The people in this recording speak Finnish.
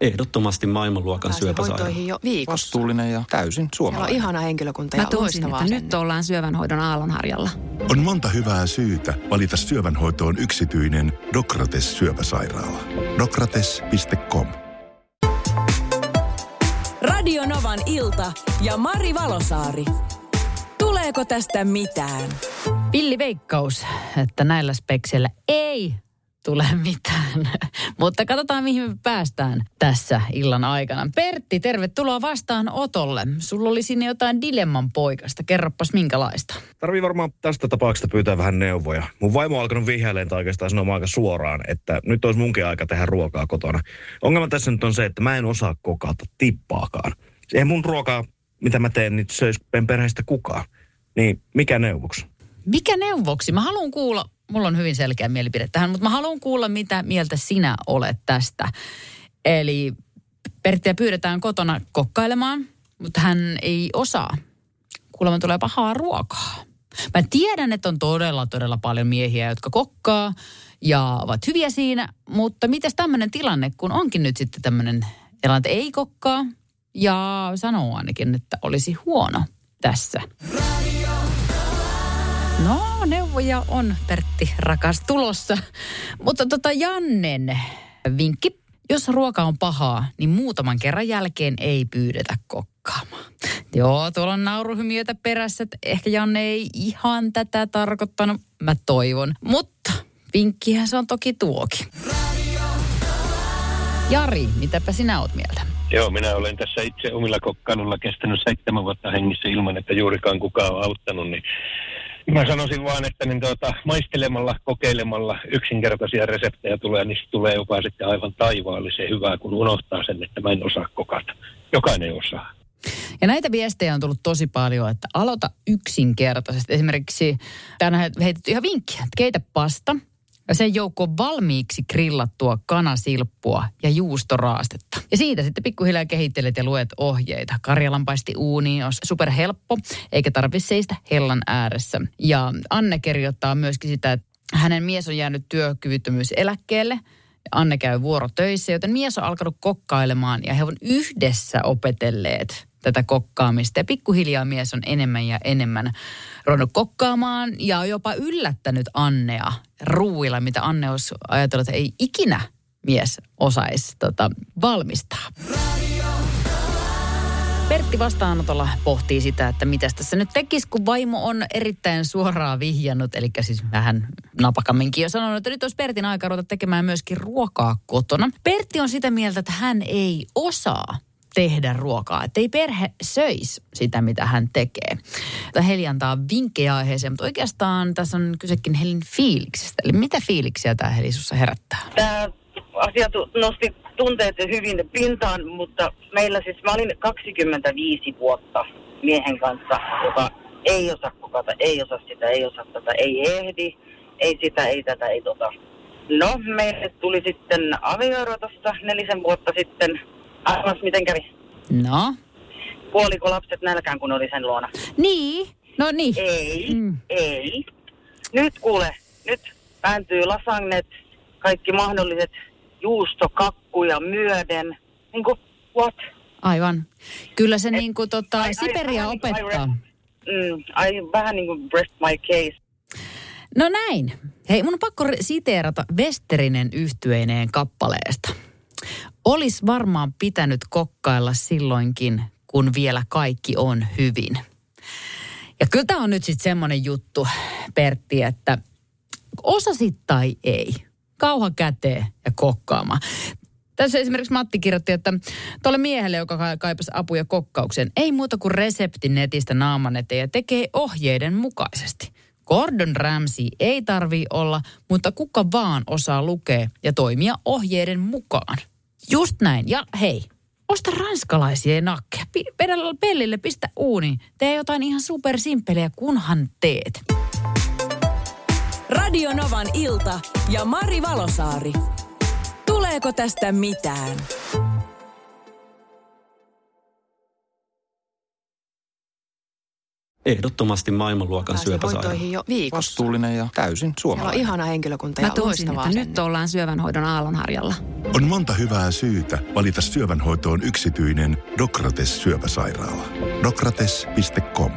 Ehdottomasti maailmanluokan syöpäsairaala. hoitoihin jo viikossa. Vastuullinen ja täysin Siellä on suomalainen. ihana henkilökunta ja Mä loistavaa että nyt ollaan syövänhoidon aallonharjalla. On monta hyvää syytä valita syövänhoitoon yksityinen Dokrates syöpäsairaala. Dokrates.com Radio Novan ilta ja Mari Valosaari. Tuleeko tästä mitään? Pilli veikkaus, että näillä spekseillä ei tule mitään. Mutta katsotaan, mihin me päästään tässä illan aikana. Pertti, tervetuloa vastaan Otolle. Sulla oli sinne jotain dilemman poikasta. Kerropas minkälaista. Tarvii varmaan tästä tapauksesta pyytää vähän neuvoja. Mun vaimo on alkanut vihjailemaan tai oikeastaan sanomaan aika suoraan, että nyt olisi munkin aika tehdä ruokaa kotona. Ongelma tässä nyt on se, että mä en osaa kokata tippaakaan. Ei mun ruokaa, mitä mä teen, niin söisi perheestä kukaan. Niin mikä neuvoksi? Mikä neuvoksi? Mä haluan kuulla, mulla on hyvin selkeä mielipide tähän, mutta mä haluan kuulla, mitä mieltä sinä olet tästä. Eli Perttiä pyydetään kotona kokkailemaan, mutta hän ei osaa. Kuulemma tulee pahaa ruokaa. Mä tiedän, että on todella, todella paljon miehiä, jotka kokkaa ja ovat hyviä siinä, mutta mitäs tämmöinen tilanne, kun onkin nyt sitten tämmöinen tilanne, että ei kokkaa ja sanoo ainakin, että olisi huono tässä. No, neuvoja on, Pertti, rakas, tulossa. Mutta tota Jannen vinkki. Jos ruoka on pahaa, niin muutaman kerran jälkeen ei pyydetä kokkaamaan. Joo, tuolla on nauruhymiötä perässä, että ehkä Janne ei ihan tätä tarkoittanut. Mä toivon. Mutta vinkkihän se on toki tuokin. Jari, mitäpä sinä oot mieltä? Joo, minä olen tässä itse omilla kokkailulla kestänyt seitsemän vuotta hengissä ilman, että juurikaan kukaan on auttanut, niin mä sanoisin vaan, että niin tuota, maistelemalla, kokeilemalla yksinkertaisia reseptejä tulee, niin tulee jopa sitten aivan taivaallisen hyvää, kun unohtaa sen, että mä en osaa kokata. Jokainen osaa. Ja näitä viestejä on tullut tosi paljon, että aloita yksinkertaisesti. Esimerkiksi tänään on heitetty ihan vinkkiä, että keitä pasta ja sen joukkoon valmiiksi grillattua kanasilppua ja juustoraastetta. Ja siitä sitten pikkuhiljaa kehittelet ja luet ohjeita. Karjalanpaisti uuniin on superhelppo, eikä tarvitse seistä hellan ääressä. Ja Anne kirjoittaa myöskin sitä, että hänen mies on jäänyt työkyvyttömyyseläkkeelle. Anne käy vuorotöissä, joten mies on alkanut kokkailemaan ja he on yhdessä opetelleet tätä kokkaamista. Ja pikkuhiljaa mies on enemmän ja enemmän ruvennut kokkaamaan ja on jopa yllättänyt Annea ruuilla, mitä Anne olisi ajatellut, että ei ikinä mies osaisi tota, valmistaa. Pertti vastaanotolla pohtii sitä, että mitä tässä nyt tekisi, kun vaimo on erittäin suoraan vihjannut, eli siis vähän napakamminkin jo sanonut, että nyt olisi Pertin aika ruveta tekemään myöskin ruokaa kotona. Pertti on sitä mieltä, että hän ei osaa tehdä ruokaa, että ei perhe söisi sitä, mitä hän tekee. Tämä Heli antaa vinkkejä aiheeseen, mutta oikeastaan tässä on kysekin Helin fiiliksestä. Eli mitä fiiliksiä tämä Heli sussa herättää? Tämä asia nosti tunteet hyvin pintaan, mutta meillä siis, mä olin 25 vuotta miehen kanssa, joka ei osaa kokata, ei osaa sitä, ei osaa tätä, ei ehdi, ei sitä, ei tätä, ei tota. No, meille tuli sitten avioero nelisen vuotta sitten. Arvas, miten kävi? No, Puoliko lapset nälkään, kun oli sen luona? niin, no niin. Ei, Mm. mm. ei. Nyt kuule, nyt pääntyy lasagnet, kaikki mahdolliset juustokakkuja myöden. Niin kuin, what? Aivan. Kyllä se niin kuin tota, niin kuin I opettaa. Mm, ai, vähän niin kuin rest my case. No näin. Hei, mun on pakko siteerata Westerinen yhtyeineen kappaleesta. Olis varmaan pitänyt kokkailla silloinkin, kun vielä kaikki on hyvin. Ja kyllä tämä on nyt sitten semmoinen juttu, Pertti, että osasit tai ei, kauha käteen ja kokkaamaan. Tässä esimerkiksi Matti kirjoitti, että tuolle miehelle, joka ka- kaipasi apuja kokkaukseen, ei muuta kuin resepti netistä naaman eteen ja tekee ohjeiden mukaisesti. Gordon Ramsay ei tarvii olla, mutta kuka vaan osaa lukea ja toimia ohjeiden mukaan. Just näin. Ja hei, osta ranskalaisia nakkeja. Vedä pellille, pistä uuniin. Tee jotain ihan supersimpeliä, kunhan teet. Radio Novan ilta ja Mari Valosaari. Tuleeko tästä mitään? Ehdottomasti maailmanluokan Pääsee syöpäsairaala. hoitoihin jo viikossa. Vastuullinen ja täysin Siellä on suomalainen. ihana henkilökunta Mä ja tunsin, loistava että asenne. nyt ollaan syövänhoidon aallonharjalla. On monta hyvää syytä valita syövänhoitoon yksityinen Dokrates syöpäsairaala. Dokrates.com